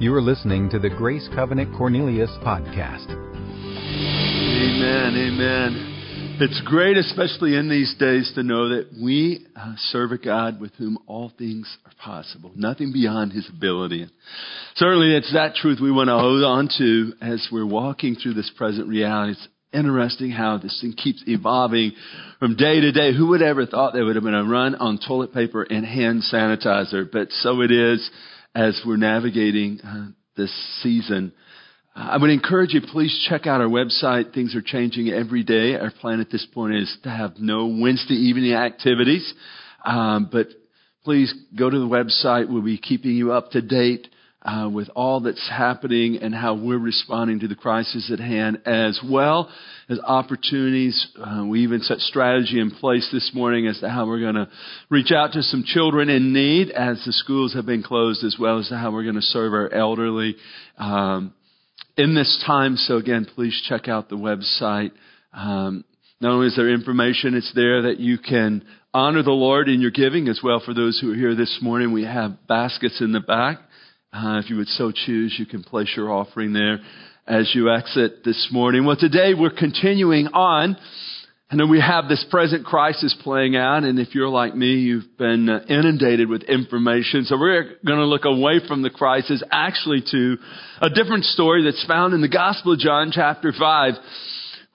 You are listening to the Grace Covenant Cornelius podcast. Amen, amen. It's great, especially in these days, to know that we uh, serve a God with whom all things are possible, nothing beyond his ability. Certainly, it's that truth we want to hold on to as we're walking through this present reality. It's interesting how this thing keeps evolving from day to day. Who would ever thought there would have been a run on toilet paper and hand sanitizer? But so it is as we're navigating uh, this season. Uh, I would encourage you, please check out our website. Things are changing every day. Our plan at this point is to have no Wednesday evening activities. Um, but please go to the website. We'll be keeping you up to date uh, with all that's happening and how we're responding to the crisis at hand, as well as opportunities. Uh, we even set strategy in place this morning as to how we're going to reach out to some children in need as the schools have been closed, as well as how we're going to serve our elderly um, in this time. So again, please check out the website. Um, not only is there information, it's there that you can honor the Lord in your giving as well. For those who are here this morning, we have baskets in the back. Uh, if you would so choose, you can place your offering there as you exit this morning. Well, today we're continuing on. And then we have this present crisis playing out, and if you're like me, you've been uh, inundated with information. So we're going to look away from the crisis actually to a different story that's found in the Gospel of John, chapter 5.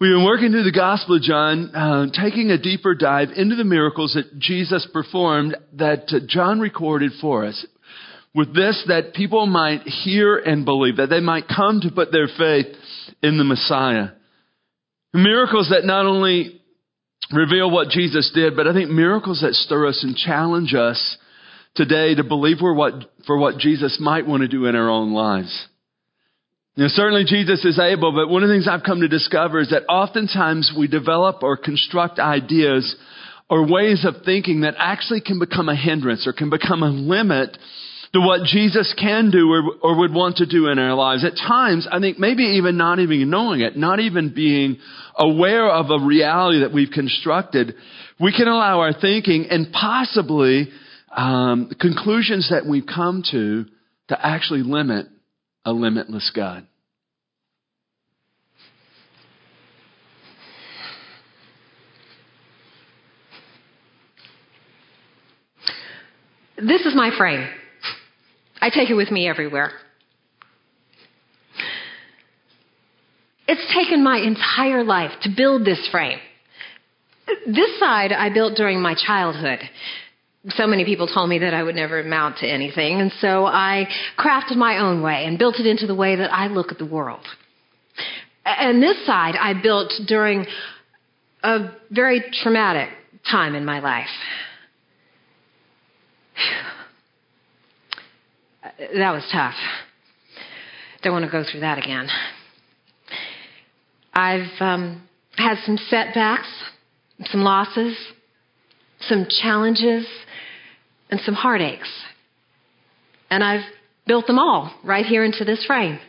We've been working through the Gospel of John, uh, taking a deeper dive into the miracles that Jesus performed that John recorded for us with this that people might hear and believe, that they might come to put their faith in the Messiah. Miracles that not only reveal what Jesus did, but I think miracles that stir us and challenge us today to believe for what, for what Jesus might want to do in our own lives. You know, certainly Jesus is able, but one of the things I've come to discover is that oftentimes we develop or construct ideas or ways of thinking that actually can become a hindrance or can become a limit to what Jesus can do or, or would want to do in our lives. At times, I think maybe even not even knowing it, not even being aware of a reality that we've constructed, we can allow our thinking and possibly um, conclusions that we've come to to actually limit a limitless God. This is my frame. I take it with me everywhere. It's taken my entire life to build this frame. This side I built during my childhood. So many people told me that I would never amount to anything, and so I crafted my own way and built it into the way that I look at the world. And this side I built during a very traumatic time in my life. That was tough. Don't want to go through that again. I've um, had some setbacks, some losses, some challenges, and some heartaches. And I've built them all right here into this frame.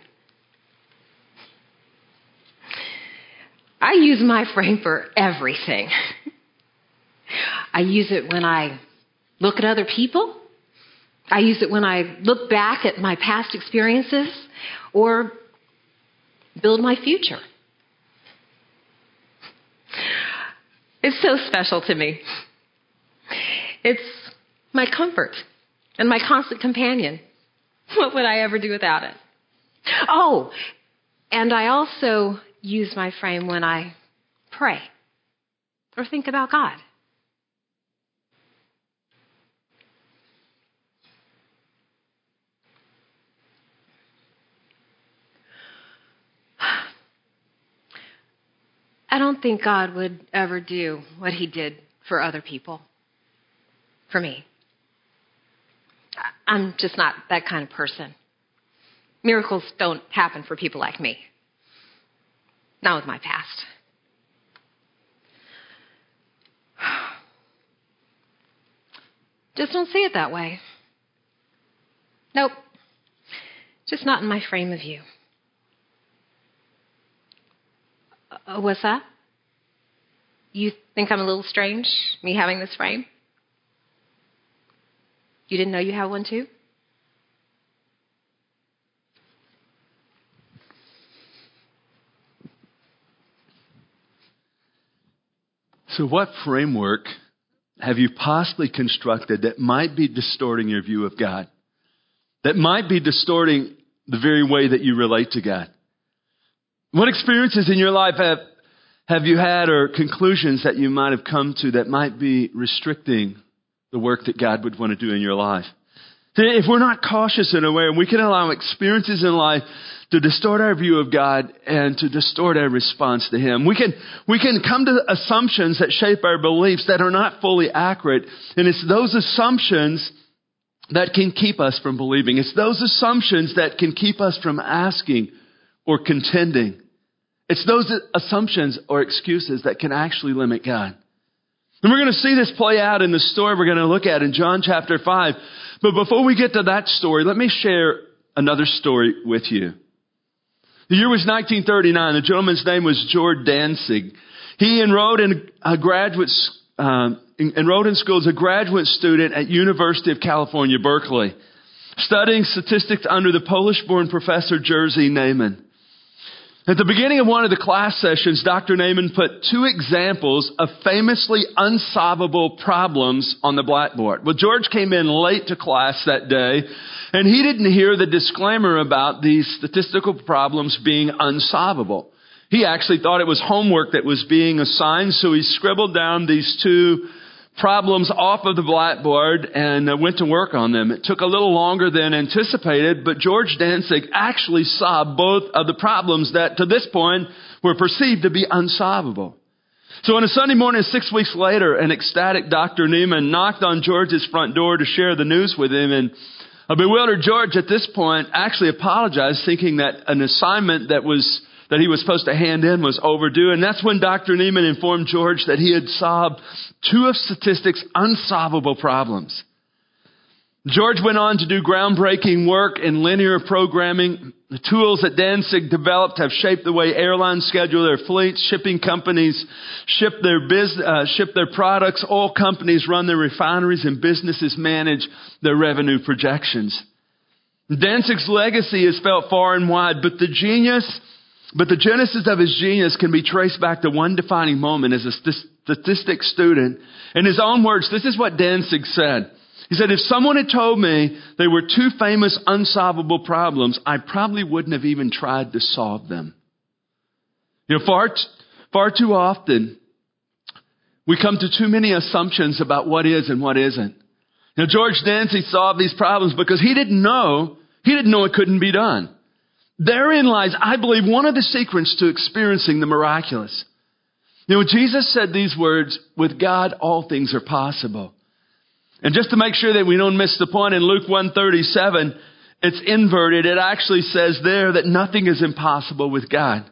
I use my frame for everything. I use it when I look at other people I use it when I look back at my past experiences or build my future. It's so special to me. It's my comfort and my constant companion. What would I ever do without it? Oh, and I also use my frame when I pray or think about God. I don't think God would ever do what he did for other people, for me. I'm just not that kind of person. Miracles don't happen for people like me, not with my past. Just don't see it that way. Nope. Just not in my frame of view. Oh, what's that? You think I'm a little strange, me having this frame? You didn't know you had one too? So, what framework have you possibly constructed that might be distorting your view of God? That might be distorting the very way that you relate to God? What experiences in your life have, have you had or conclusions that you might have come to that might be restricting the work that God would want to do in your life? If we're not cautious in a way, we can allow experiences in life to distort our view of God and to distort our response to Him. We can, we can come to assumptions that shape our beliefs that are not fully accurate. And it's those assumptions that can keep us from believing. It's those assumptions that can keep us from asking or contending. It's those assumptions or excuses that can actually limit God. And we're going to see this play out in the story we're going to look at in John chapter 5. But before we get to that story, let me share another story with you. The year was 1939. The gentleman's name was George Dantzig. He enrolled in a graduate, uh, enrolled in school as a graduate student at University of California, Berkeley, studying statistics under the Polish-born professor Jerzy Neyman. At the beginning of one of the class sessions, Dr. Neyman put two examples of famously unsolvable problems on the blackboard. Well, George came in late to class that day, and he didn't hear the disclaimer about these statistical problems being unsolvable. He actually thought it was homework that was being assigned, so he scribbled down these two problems off of the blackboard and uh, went to work on them. It took a little longer than anticipated, but George Dantzig actually solved both of the problems that to this point were perceived to be unsolvable. So on a Sunday morning, six weeks later, an ecstatic Dr. Neyman knocked on George's front door to share the news with him and a bewildered George at this point actually apologized thinking that an assignment that was that he was supposed to hand in was overdue. And that's when Dr. Neyman informed George that he had solved two of statistics' unsolvable problems. George went on to do groundbreaking work in linear programming. The tools that Dantzig developed have shaped the way airlines schedule their fleets, shipping companies ship their, biz, uh, ship their products, oil companies run their refineries, and businesses manage their revenue projections. Dantzig's legacy is felt far and wide, but the genius but the genesis of his genius can be traced back to one defining moment as a statistics student. In his own words, this is what Dantzig said. He said, if someone had told me there were two famous unsolvable problems, I probably wouldn't have even tried to solve them. You know, far, far too often, we come to too many assumptions about what is and what isn't. Now, George Dantzig solved these problems because he didn't know, he didn't know it couldn't be done. Therein lies, I believe, one of the secrets to experiencing the miraculous. You know, Jesus said these words, with God all things are possible. And just to make sure that we don't miss the point in Luke 137, it's inverted. It actually says there that nothing is impossible with God.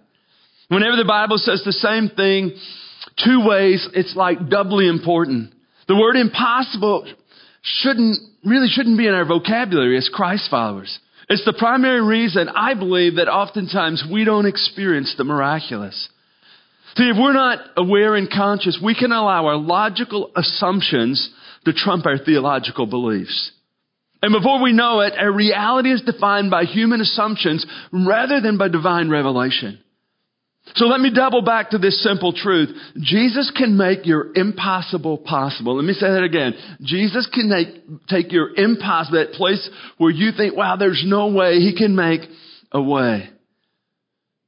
Whenever the Bible says the same thing two ways, it's like doubly important. The word impossible shouldn't, really shouldn't be in our vocabulary as Christ followers. It's the primary reason I believe that oftentimes we don't experience the miraculous. See, if we're not aware and conscious, we can allow our logical assumptions to trump our theological beliefs. And before we know it, our reality is defined by human assumptions rather than by divine revelation. So let me double back to this simple truth. Jesus can make your impossible possible. Let me say that again. Jesus can make, take your impossible, that place where you think, wow, there's no way, He can make a way.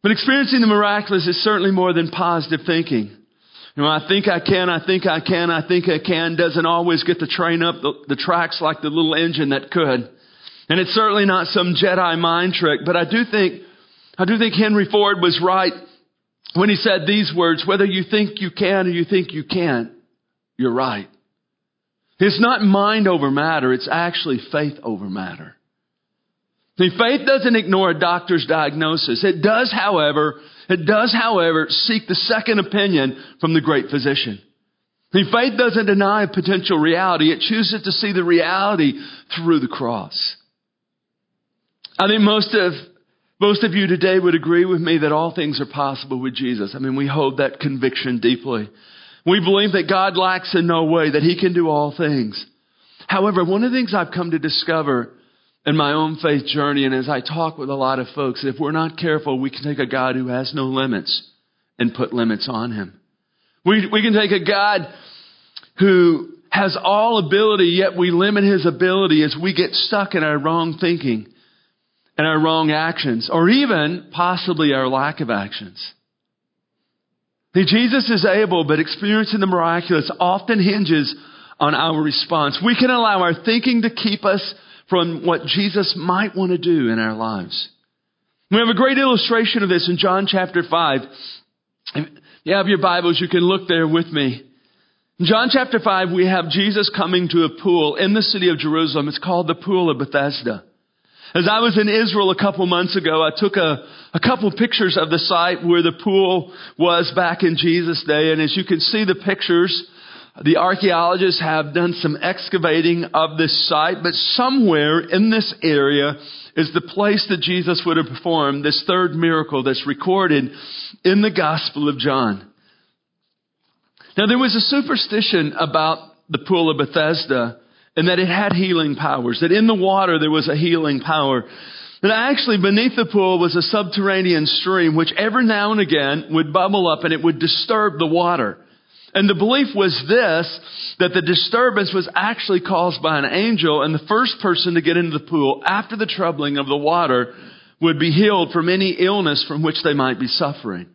But experiencing the miraculous is certainly more than positive thinking. You know, I think I can, I think I can, I think I can doesn't always get the train up the, the tracks like the little engine that could. And it's certainly not some Jedi mind trick, but I do think, I do think Henry Ford was right when he said these words, whether you think you can or you think you can't, you're right. It's not mind over matter, it's actually faith over matter. See, faith doesn't ignore a doctor's diagnosis. It does, however, it does, however, seek the second opinion from the great physician. See, faith doesn't deny a potential reality. It chooses to see the reality through the cross. I think most of most of you today would agree with me that all things are possible with Jesus. I mean, we hold that conviction deeply. We believe that God lacks in no way, that He can do all things. However, one of the things I've come to discover in my own faith journey and as I talk with a lot of folks, if we're not careful, we can take a God who has no limits and put limits on Him. We, we can take a God who has all ability, yet we limit his ability as we get stuck in our wrong thinking and our wrong actions, or even possibly our lack of actions. See, Jesus is able, but experiencing the miraculous often hinges on our response. We can allow our thinking to keep us from what Jesus might want to do in our lives. We have a great illustration of this in John chapter 5. If you have your Bibles, you can look there with me. In John chapter 5, we have Jesus coming to a pool in the city of Jerusalem. It's called the Pool of Bethesda. As I was in Israel a couple months ago, I took a, a couple pictures of the site where the pool was back in Jesus' day. And as you can see the pictures, the archaeologists have done some excavating of this site, but somewhere in this area is the place that Jesus would have performed this third miracle that's recorded in the Gospel of John. Now there was a superstition about the pool of Bethesda and that it had healing powers, that in the water there was a healing power. That actually beneath the pool was a subterranean stream which every now and again would bubble up and it would disturb the water. And the belief was this, that the disturbance was actually caused by an angel and the first person to get into the pool after the troubling of the water would be healed from any illness from which they might be suffering.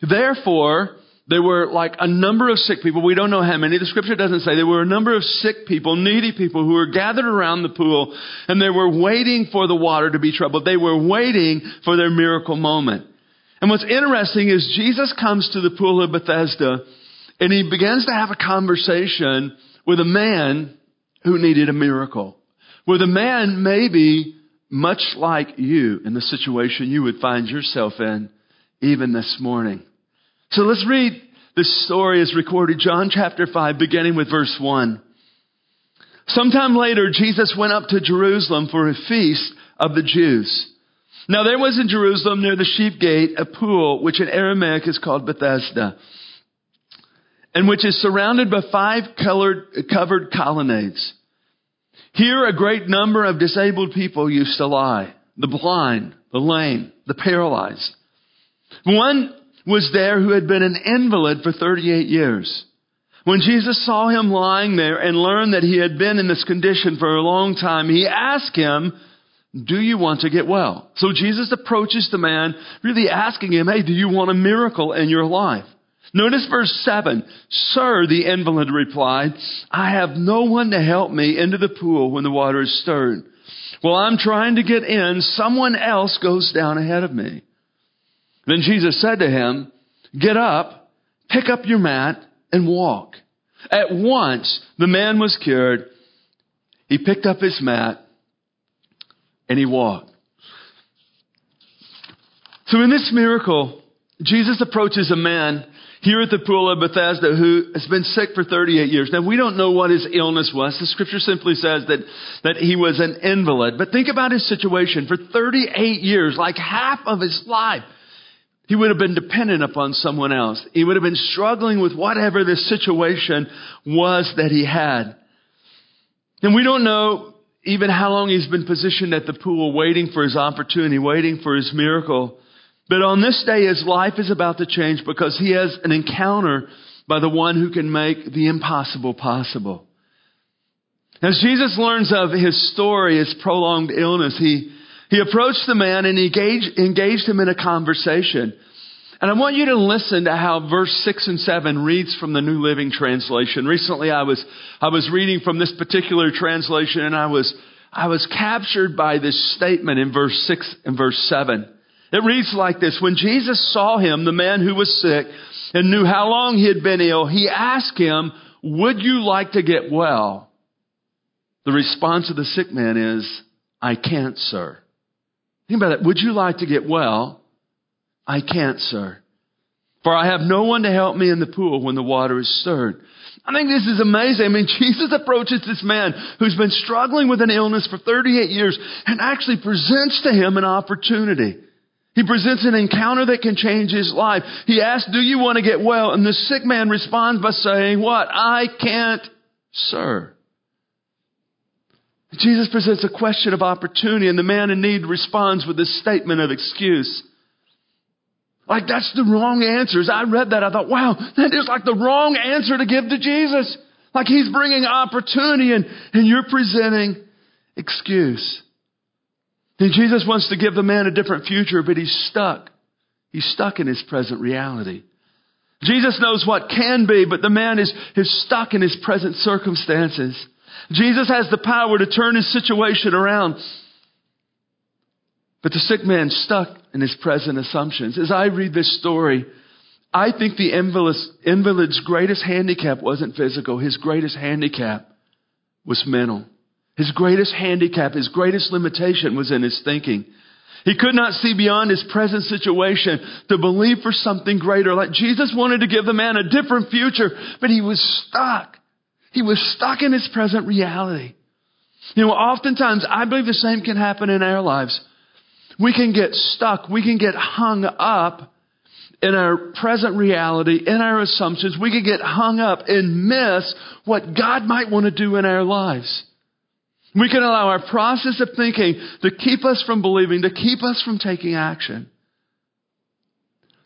Therefore, there were like a number of sick people. We don't know how many. The scripture doesn't say. There were a number of sick people, needy people who were gathered around the pool and they were waiting for the water to be troubled. They were waiting for their miracle moment. And what's interesting is Jesus comes to the pool of Bethesda and he begins to have a conversation with a man who needed a miracle. With a man maybe much like you in the situation you would find yourself in even this morning. So let's read this story is recorded, John chapter 5, beginning with verse 1. Sometime later, Jesus went up to Jerusalem for a feast of the Jews. Now there was in Jerusalem near the sheep gate a pool, which in Aramaic is called Bethesda, and which is surrounded by five colored, covered colonnades. Here a great number of disabled people used to lie. The blind, the lame, the paralyzed. One was there who had been an invalid for 38 years. When Jesus saw him lying there and learned that he had been in this condition for a long time, he asked him, do you want to get well? So Jesus approaches the man, really asking him, hey, do you want a miracle in your life? Notice verse 7. Sir, the invalid replied, I have no one to help me into the pool when the water is stirred. While I'm trying to get in, someone else goes down ahead of me. Then Jesus said to him, Get up, pick up your mat, and walk. At once, the man was cured. He picked up his mat and he walked. So in this miracle, Jesus approaches a man here at the pool of Bethesda who has been sick for 38 years. Now we don't know what his illness was. The scripture simply says that, that he was an invalid. But think about his situation. For 38 years, like half of his life, he would have been dependent upon someone else. He would have been struggling with whatever this situation was that he had. And we don't know even how long he's been positioned at the pool waiting for his opportunity, waiting for his miracle. But on this day, his life is about to change because he has an encounter by the one who can make the impossible possible. As Jesus learns of his story, his prolonged illness, he he approached the man and engaged, engaged him in a conversation. And I want you to listen to how verse 6 and 7 reads from the New Living Translation. Recently I was, I was reading from this particular translation and I was, I was captured by this statement in verse 6 and verse 7. It reads like this. When Jesus saw him, the man who was sick, and knew how long he had been ill, he asked him, would you like to get well? The response of the sick man is, I can't, sir. Think about it. Would you like to get well? I can't, sir. For I have no one to help me in the pool when the water is stirred. I think this is amazing. I mean, Jesus approaches this man who's been struggling with an illness for 38 years and actually presents to him an opportunity. He presents an encounter that can change his life. He asks, do you want to get well? And the sick man responds by saying, what? I can't, sir. Jesus presents a question of opportunity, and the man in need responds with this statement of excuse Like that's the wrong answer. As I read that, I thought, wow, that is like the wrong answer to give to Jesus. Like he's bringing opportunity and, and you're presenting excuse. And Jesus wants to give the man a different future, but he's stuck. He's stuck in his present reality. Jesus knows what can be, but the man is, is stuck in his present circumstances. Jesus has the power to turn his situation around. But the sick man stuck in his present assumptions. As I read this story, I think the invalid's greatest handicap wasn't physical. His greatest handicap was mental. His greatest handicap, his greatest limitation was in his thinking. He could not see beyond his present situation to believe for something greater. Like Jesus wanted to give the man a different future, but he was stuck. He was stuck in his present reality. You know, oftentimes I believe the same can happen in our lives. We can get stuck. We can get hung up in our present reality, in our assumptions. We can get hung up and miss what God might want to do in our lives. We can allow our process of thinking to keep us from believing, to keep us from taking action.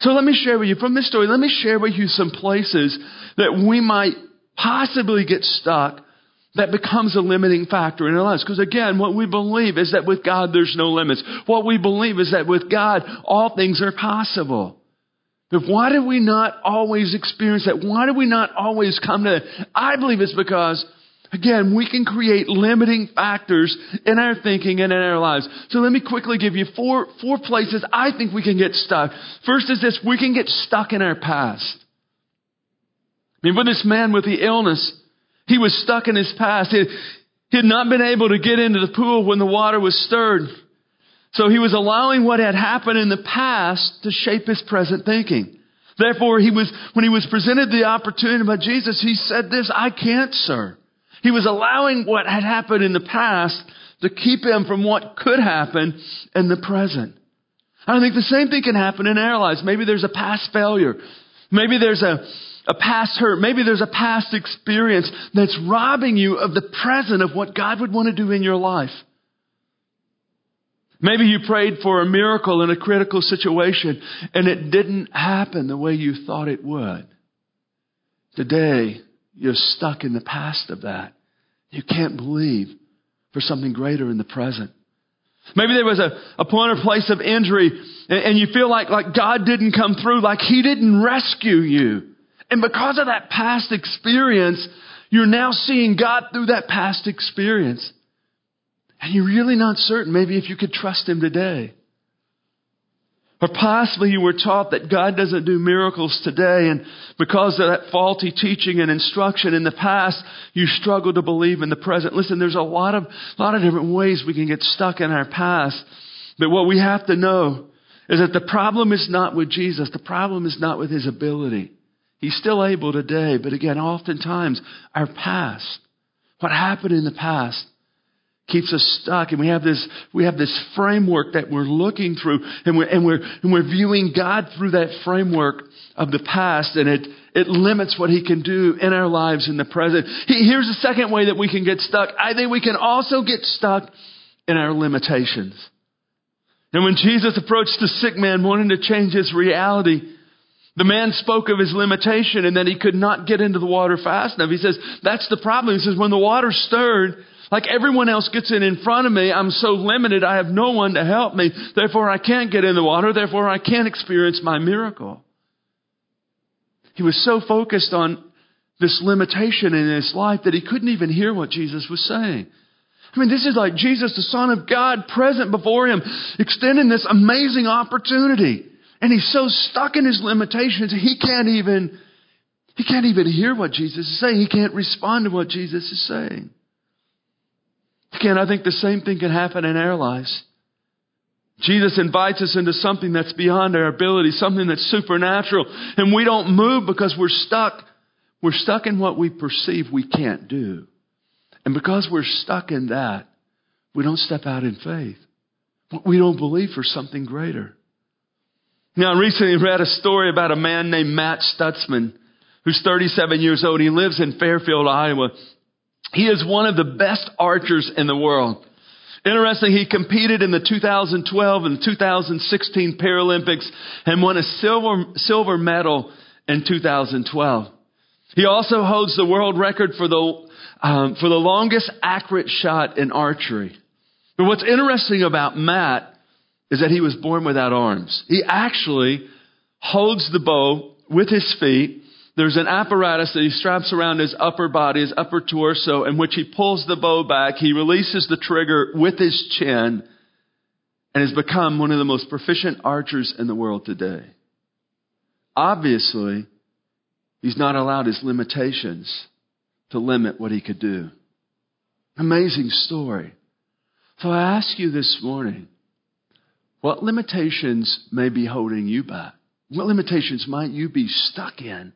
So let me share with you from this story, let me share with you some places that we might possibly get stuck that becomes a limiting factor in our lives. Because again, what we believe is that with God there's no limits. What we believe is that with God all things are possible. But why do we not always experience that? Why do we not always come to that? I believe it's because Again, we can create limiting factors in our thinking and in our lives. So let me quickly give you four, four places I think we can get stuck. First is this, we can get stuck in our past. I mean, with this man with the illness, he was stuck in his past. He, he had not been able to get into the pool when the water was stirred. So he was allowing what had happened in the past to shape his present thinking. Therefore, he was, when he was presented the opportunity by Jesus, he said this, I can't, sir. He was allowing what had happened in the past to keep him from what could happen in the present. I think the same thing can happen in our lives. Maybe there's a past failure. Maybe there's a, a past hurt. Maybe there's a past experience that's robbing you of the present of what God would want to do in your life. Maybe you prayed for a miracle in a critical situation and it didn't happen the way you thought it would. Today, you're stuck in the past of that. You can't believe for something greater in the present. Maybe there was a, a point or place of injury and, and you feel like, like God didn't come through, like He didn't rescue you. And because of that past experience, you're now seeing God through that past experience. And you're really not certain maybe if you could trust Him today. Or possibly you were taught that God doesn't do miracles today, and because of that faulty teaching and instruction in the past, you struggle to believe in the present. Listen, there's a lot of, lot of different ways we can get stuck in our past. But what we have to know is that the problem is not with Jesus. The problem is not with His ability. He's still able today, but again, oftentimes our past, what happened in the past, keeps us stuck and we have this we have this framework that we're looking through and we're and we're and we're viewing God through that framework of the past and it it limits what he can do in our lives in the present. Here's the second way that we can get stuck. I think we can also get stuck in our limitations. And when Jesus approached the sick man wanting to change his reality, the man spoke of his limitation and that he could not get into the water fast enough. He says, that's the problem. He says, when the water stirred, like everyone else gets in in front of me, I'm so limited, I have no one to help me. Therefore, I can't get in the water. Therefore, I can't experience my miracle. He was so focused on this limitation in his life that he couldn't even hear what Jesus was saying. I mean, this is like Jesus, the Son of God, present before him, extending this amazing opportunity. And he's so stuck in his limitations, he can't even, he can't even hear what Jesus is saying. He can't respond to what Jesus is saying. Again, I think the same thing can happen in our lives. Jesus invites us into something that's beyond our ability, something that's supernatural, and we don't move because we're stuck. We're stuck in what we perceive we can't do. And because we're stuck in that, we don't step out in faith. We don't believe for something greater. Now, I recently read a story about a man named Matt Stutzman, who's 37 years old. He lives in Fairfield, Iowa. He is one of the best archers in the world. Interesting, he competed in the 2012 and 2016 Paralympics and won a silver, silver medal in 2012. He also holds the world record for the, um, for the longest accurate shot in archery. But what's interesting about Matt is that he was born without arms. He actually holds the bow with his feet there's an apparatus that he straps around his upper body, his upper torso, in which he pulls the bow back. He releases the trigger with his chin and has become one of the most proficient archers in the world today. Obviously, he's not allowed his limitations to limit what he could do. Amazing story. So I ask you this morning, what limitations may be holding you back? What limitations might you be stuck in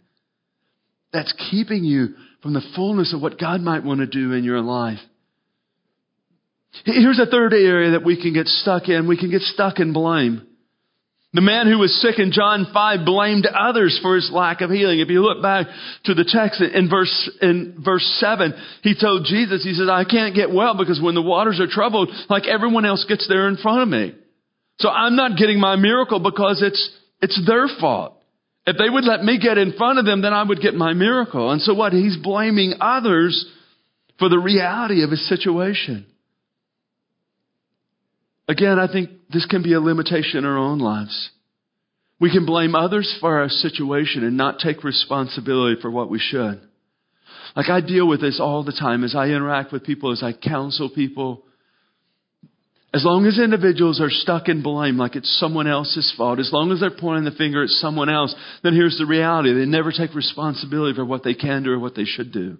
that's keeping you from the fullness of what God might want to do in your life. Here's a third area that we can get stuck in. We can get stuck in blame. The man who was sick in John 5 blamed others for his lack of healing. If you look back to the text in verse, in verse 7, he told Jesus, he says, I can't get well because when the waters are troubled, like everyone else gets there in front of me. So I'm not getting my miracle because it's, it's their fault. If they would let me get in front of them, then I would get my miracle. And so what? He's blaming others for the reality of his situation. Again, I think this can be a limitation in our own lives. We can blame others for our situation and not take responsibility for what we should. Like I deal with this all the time as I interact with people, as I counsel people, as long as individuals are stuck in blame like it's someone else's fault, as long as they're pointing the finger at someone else, then here's the reality. They never take responsibility for what they can do or what they should do.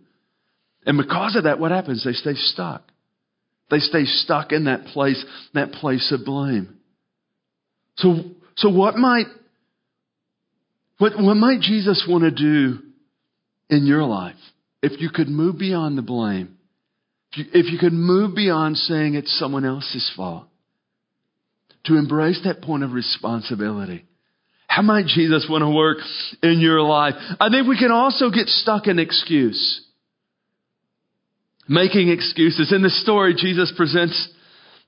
And because of that, what happens? They stay stuck. They stay stuck in that place, that place of blame. So, so what might, what, what might Jesus want to do in your life if you could move beyond the blame if you could move beyond saying it's someone else's fault, to embrace that point of responsibility. How might Jesus want to work in your life? I think we can also get stuck in excuse. Making excuses. In the story, Jesus presents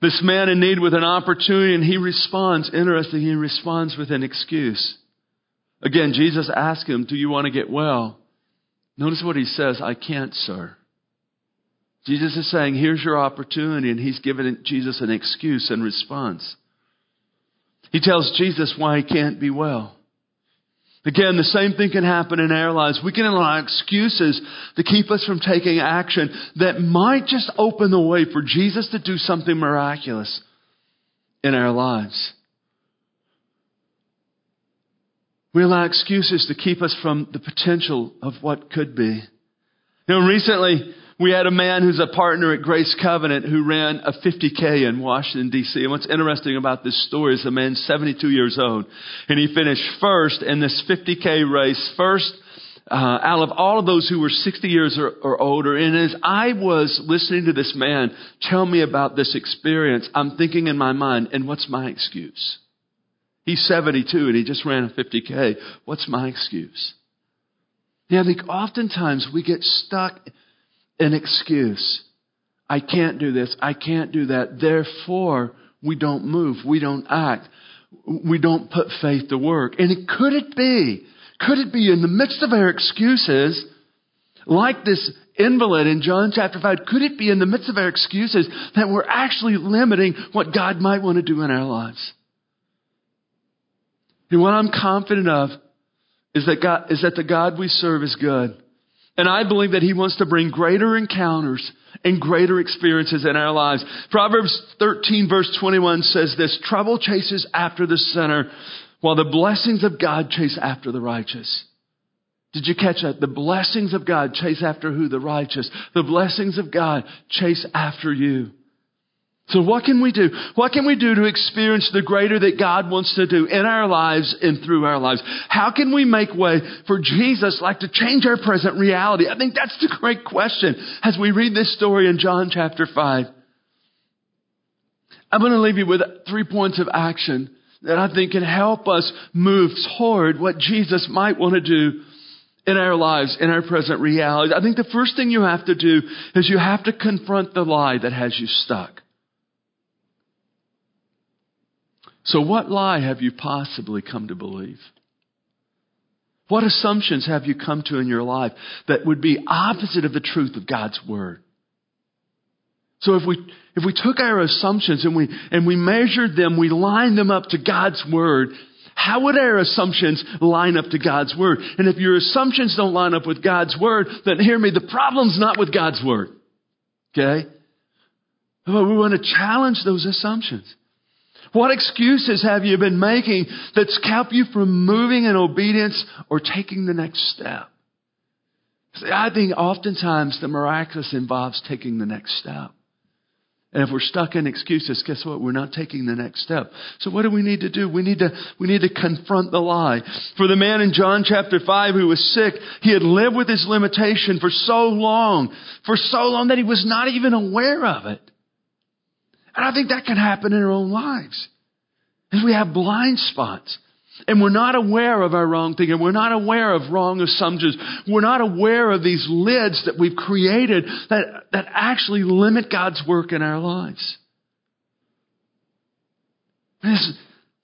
this man in need with an opportunity and he responds. Interesting, he responds with an excuse. Again, Jesus asks him, Do you want to get well? Notice what he says I can't, sir. Jesus is saying, here's your opportunity, and he's given Jesus an excuse in response. He tells Jesus why he can't be well. Again, the same thing can happen in our lives. We can allow excuses to keep us from taking action that might just open the way for Jesus to do something miraculous in our lives. We allow excuses to keep us from the potential of what could be. You know, recently, we had a man who's a partner at Grace Covenant who ran a 50K in Washington, D.C. And what's interesting about this story is the man's 72 years old. And he finished first in this 50K race, first uh, out of all of those who were 60 years or, or older. And as I was listening to this man tell me about this experience, I'm thinking in my mind, and what's my excuse? He's 72 and he just ran a 50K. What's my excuse? Yeah, I think oftentimes we get stuck an excuse. I can't do this. I can't do that. Therefore, we don't move. We don't act. We don't put faith to work. And it, could it be, could it be in the midst of our excuses, like this invalid in John chapter 5, could it be in the midst of our excuses that we're actually limiting what God might want to do in our lives? And what I'm confident of is that God, is that the God we serve is good. And I believe that He wants to bring greater encounters and greater experiences in our lives. Proverbs 13 verse 21 says this, trouble chases after the sinner while the blessings of God chase after the righteous. Did you catch that? The blessings of God chase after who? The righteous. The blessings of God chase after you. So what can we do? What can we do to experience the greater that God wants to do in our lives and through our lives? How can we make way for Jesus like to change our present reality? I think that's the great question as we read this story in John chapter 5. I'm going to leave you with three points of action that I think can help us move toward what Jesus might want to do in our lives, in our present reality. I think the first thing you have to do is you have to confront the lie that has you stuck. So, what lie have you possibly come to believe? What assumptions have you come to in your life that would be opposite of the truth of God's Word? So if we, if we took our assumptions and we, and we measured them, we lined them up to God's Word, how would our assumptions line up to God's Word? And if your assumptions don't line up with God's Word, then hear me, the problem's not with God's Word. Okay? But we want to challenge those assumptions. What excuses have you been making that's kept you from moving in obedience or taking the next step? See, I think oftentimes the miraculous involves taking the next step. And if we're stuck in excuses, guess what? We're not taking the next step. So what do we need to do? We need to, we need to confront the lie. For the man in John chapter 5 who was sick, he had lived with his limitation for so long, for so long that he was not even aware of it. And I think that can happen in our own lives. As we have blind spots. And we're not aware of our wrong thinking. We're not aware of wrong assumptions. We're not aware of these lids that we've created that, that actually limit God's work in our lives. This,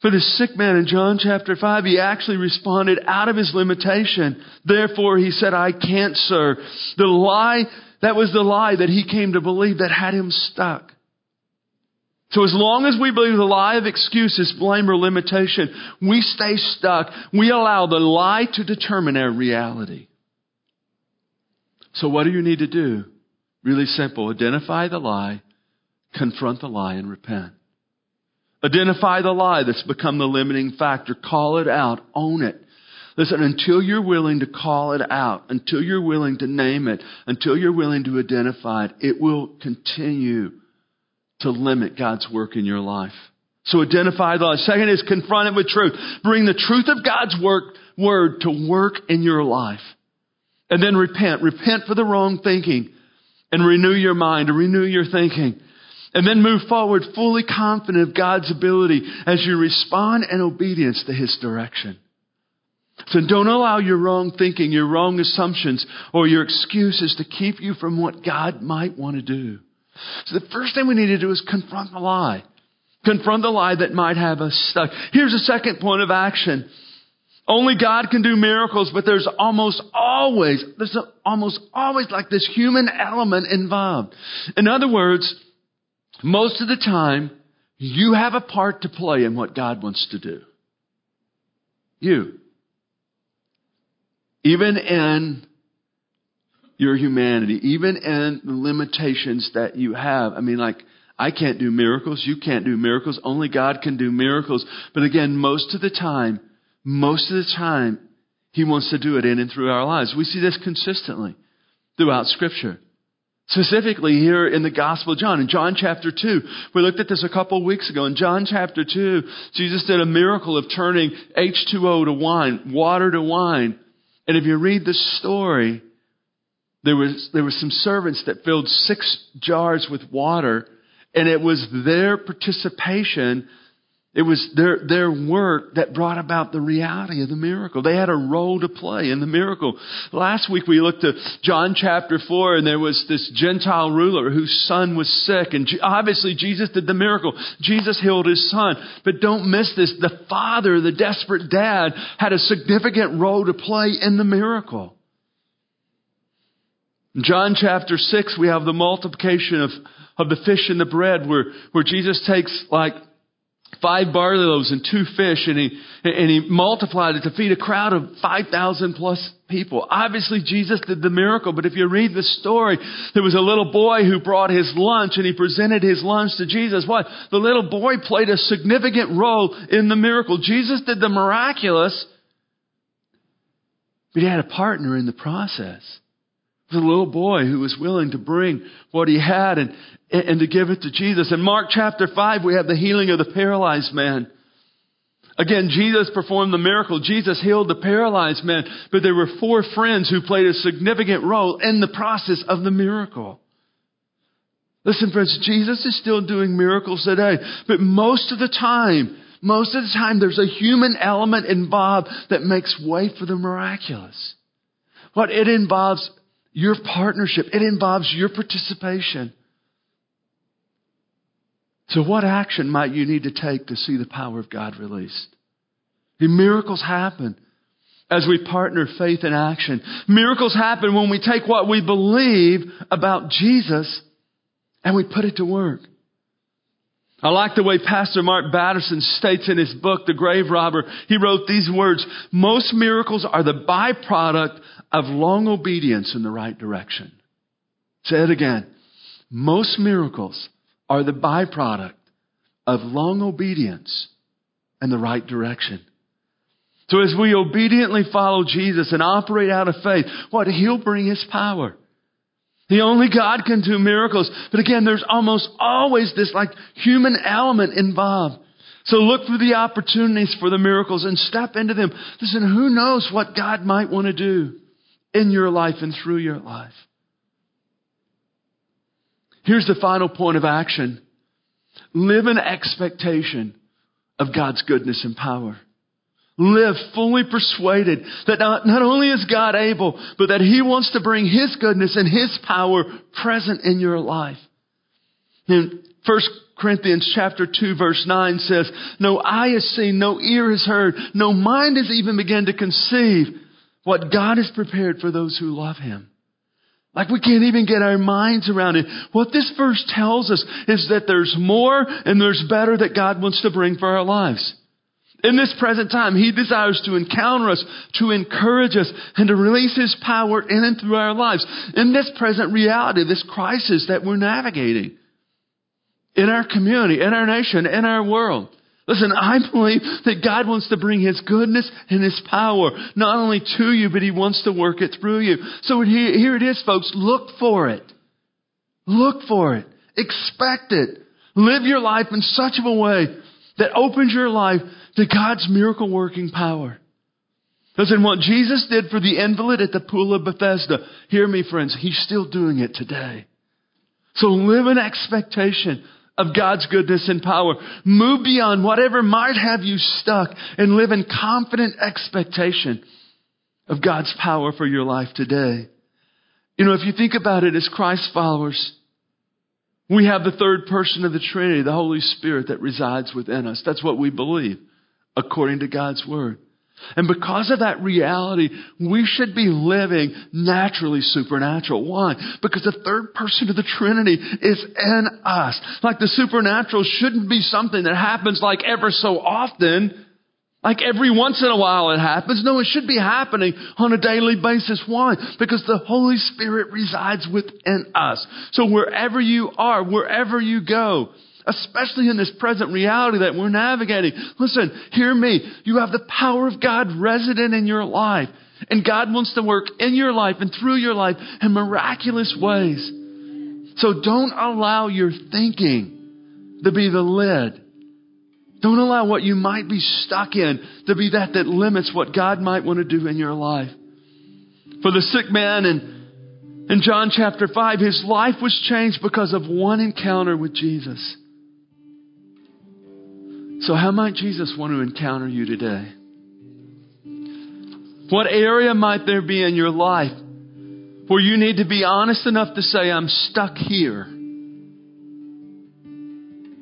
for the sick man in John chapter 5, he actually responded out of his limitation. Therefore, he said, I can't, sir. The lie, that was the lie that he came to believe that had him stuck. So as long as we believe the lie of excuses, blame, or limitation, we stay stuck. We allow the lie to determine our reality. So what do you need to do? Really simple. Identify the lie, confront the lie, and repent. Identify the lie that's become the limiting factor. Call it out. Own it. Listen, until you're willing to call it out, until you're willing to name it, until you're willing to identify it, it will continue to limit God's work in your life. So identify the lie. Second is confront it with truth. Bring the truth of God's work, word to work in your life. And then repent. Repent for the wrong thinking and renew your mind and renew your thinking. And then move forward fully confident of God's ability as you respond in obedience to His direction. So don't allow your wrong thinking, your wrong assumptions, or your excuses to keep you from what God might want to do. So the first thing we need to do is confront the lie. Confront the lie that might have us stuck. Here's a second point of action. Only God can do miracles, but there's almost always, there's almost always like this human element involved. In other words, most of the time, you have a part to play in what God wants to do. You. Even in your humanity, even in the limitations that you have. I mean, like, I can't do miracles. You can't do miracles. Only God can do miracles. But again, most of the time, most of the time, He wants to do it in and through our lives. We see this consistently throughout Scripture. Specifically here in the Gospel of John, in John chapter 2. We looked at this a couple of weeks ago. In John chapter 2, Jesus did a miracle of turning H2O to wine, water to wine. And if you read the story, there was, there were some servants that filled six jars with water, and it was their participation, it was their, their work that brought about the reality of the miracle. They had a role to play in the miracle. Last week we looked at John chapter 4, and there was this Gentile ruler whose son was sick, and obviously Jesus did the miracle. Jesus healed his son. But don't miss this. The father, the desperate dad, had a significant role to play in the miracle. In John chapter 6, we have the multiplication of, of the fish and the bread where, where Jesus takes like five barley loaves and two fish and he, and he multiplied it to feed a crowd of 5,000 plus people. Obviously Jesus did the miracle, but if you read the story, there was a little boy who brought his lunch and he presented his lunch to Jesus. What? The little boy played a significant role in the miracle. Jesus did the miraculous, but he had a partner in the process a little boy who was willing to bring what he had and, and to give it to Jesus. In Mark chapter 5, we have the healing of the paralyzed man. Again, Jesus performed the miracle. Jesus healed the paralyzed man, but there were four friends who played a significant role in the process of the miracle. Listen, friends, Jesus is still doing miracles today, but most of the time, most of the time, there's a human element involved that makes way for the miraculous. What it involves your partnership. It involves your participation. So, what action might you need to take to see the power of God released? The miracles happen as we partner faith and action. Miracles happen when we take what we believe about Jesus and we put it to work. I like the way Pastor Mark Batterson states in his book, The Grave Robber. He wrote these words, most miracles are the byproduct of long obedience in the right direction. Say it again. Most miracles are the byproduct of long obedience in the right direction. So as we obediently follow Jesus and operate out of faith, what? He'll bring His power. The only God can do miracles. But again, there's almost always this like human element involved. So look for the opportunities for the miracles and step into them. Listen, who knows what God might want to do in your life and through your life. Here's the final point of action. Live in expectation of God's goodness and power. Live fully persuaded that not, not only is God able, but that He wants to bring His goodness and His power present in your life. In 1 Corinthians chapter 2 verse 9 says, No eye has seen, no ear has heard, no mind has even begun to conceive what God has prepared for those who love Him. Like we can't even get our minds around it. What this verse tells us is that there's more and there's better that God wants to bring for our lives. In this present time, He desires to encounter us, to encourage us, and to release His power in and through our lives. In this present reality, this crisis that we're navigating, in our community, in our nation, in our world. Listen, I believe that God wants to bring His goodness and His power not only to you, but He wants to work it through you. So here it is, folks. Look for it. Look for it. Expect it. Live your life in such a way that opens your life to God's miracle working power. Listen, what Jesus did for the invalid at the pool of Bethesda, hear me friends, He's still doing it today. So live in expectation of God's goodness and power. Move beyond whatever might have you stuck and live in confident expectation of God's power for your life today. You know, if you think about it as Christ followers, we have the third person of the Trinity, the Holy Spirit that resides within us. That's what we believe according to God's Word. And because of that reality, we should be living naturally supernatural. Why? Because the third person of the Trinity is in us. Like the supernatural shouldn't be something that happens like ever so often. Like every once in a while it happens. No, it should be happening on a daily basis. Why? Because the Holy Spirit resides within us. So wherever you are, wherever you go, especially in this present reality that we're navigating. Listen, hear me. You have the power of God resident in your life. And God wants to work in your life and through your life in miraculous ways. So don't allow your thinking to be the lid. Don't allow what you might be stuck in to be that that limits what God might want to do in your life. For the sick man in, in John chapter 5, his life was changed because of one encounter with Jesus. So, how might Jesus want to encounter you today? What area might there be in your life where you need to be honest enough to say, I'm stuck here?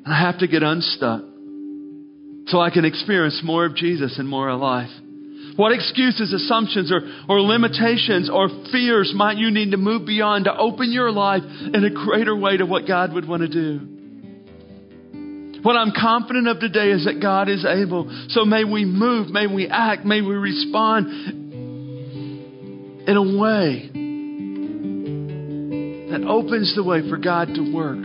I have to get unstuck so I can experience more of Jesus and more of life. What excuses, assumptions, or, or limitations or fears might you need to move beyond to open your life in a greater way to what God would want to do? What I'm confident of today is that God is able. So may we move, may we act, may we respond in a way that opens the way for God to work,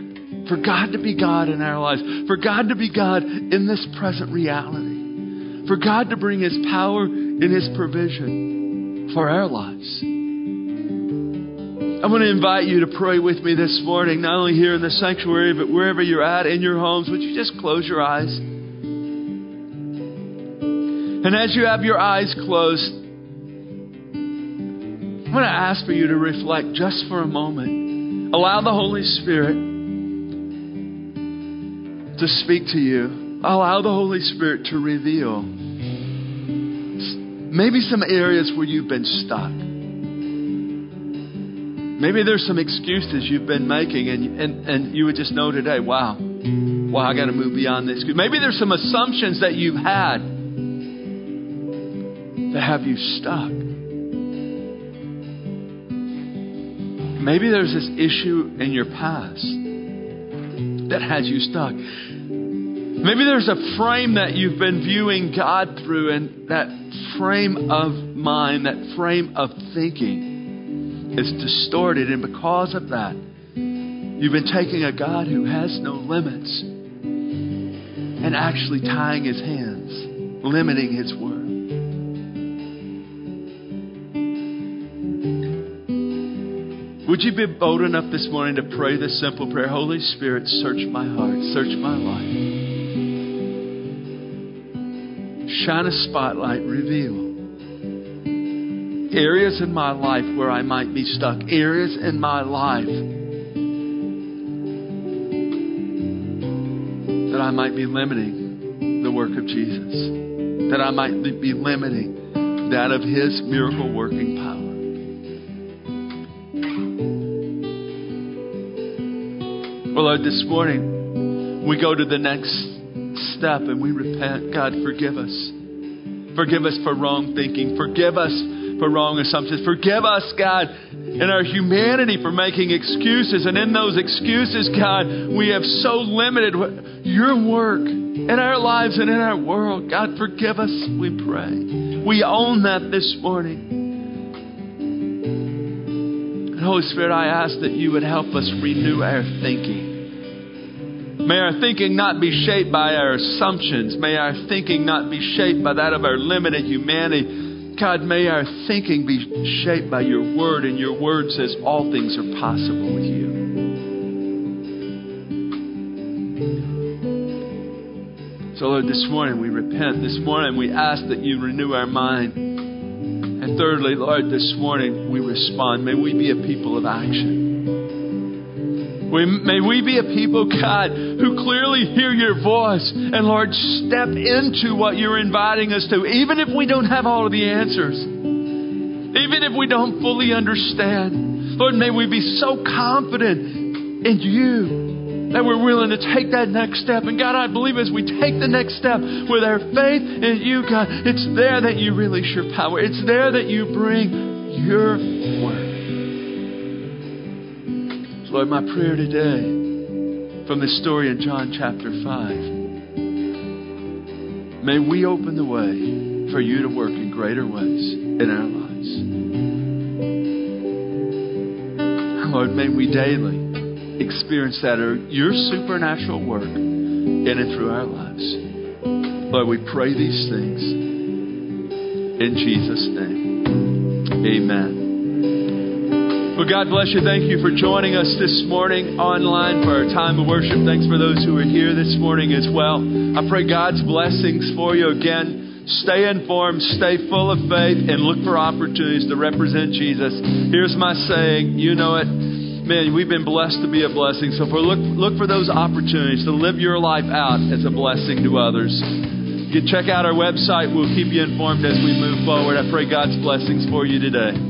for God to be God in our lives, for God to be God in this present reality, for God to bring His power and His provision for our lives. I want to invite you to pray with me this morning, not only here in the sanctuary, but wherever you're at in your homes. Would you just close your eyes? And as you have your eyes closed, I'm going to ask for you to reflect just for a moment. Allow the Holy Spirit to speak to you. Allow the Holy Spirit to reveal maybe some areas where you've been stuck. Maybe there's some excuses you've been making, and, and, and you would just know today, wow, Well, I got to move beyond this. Maybe there's some assumptions that you've had that have you stuck. Maybe there's this issue in your past that has you stuck. Maybe there's a frame that you've been viewing God through, and that frame of mind, that frame of thinking is distorted. And because of that, you've been taking a God who has no limits and actually tying his hands, limiting his word. Would you be bold enough this morning to pray this simple prayer? Holy Spirit, search my heart, search my life. Shine a spotlight, reveal areas in my life where I might be stuck, areas in my life that I might be limiting the work of Jesus, that I might be limiting that of His miracle working power. Well, Lord, this morning we go to the next step and we repent. God, forgive us. Forgive us for wrong thinking. Forgive us for wrong assumptions. Forgive us, God, in our humanity for making excuses. And in those excuses, God, we have so limited your work in our lives and in our world. God, forgive us, we pray. We own that this morning. And Holy Spirit, I ask that you would help us renew our thinking. May our thinking not be shaped by our assumptions. May our thinking not be shaped by that of our limited humanity. God, may our thinking be shaped by your word, and your word says all things are possible with you. So, Lord, this morning we repent. This morning we ask that you renew our mind. And thirdly, Lord, this morning we respond. May we be a people of action. May we be a people, God, who clearly hear your voice and, Lord, step into what you're inviting us to, even if we don't have all of the answers, even if we don't fully understand. Lord, may we be so confident in you that we're willing to take that next step. And God, I believe as we take the next step with our faith in you, God, it's there that you release your power. It's there that you bring your word. Lord, my prayer today from this story in John chapter 5, may we open the way for you to work in greater ways in our lives. Lord, may we daily experience that your supernatural work in and through our lives. Lord, we pray these things in Jesus' name. Amen. Well, God bless you. Thank you for joining us this morning online for our time of worship. Thanks for those who are here this morning as well. I pray God's blessings for you again. Stay informed, stay full of faith, and look for opportunities to represent Jesus. Here's my saying you know it. Man, we've been blessed to be a blessing. So for look, look for those opportunities to live your life out as a blessing to others. You check out our website. We'll keep you informed as we move forward. I pray God's blessings for you today.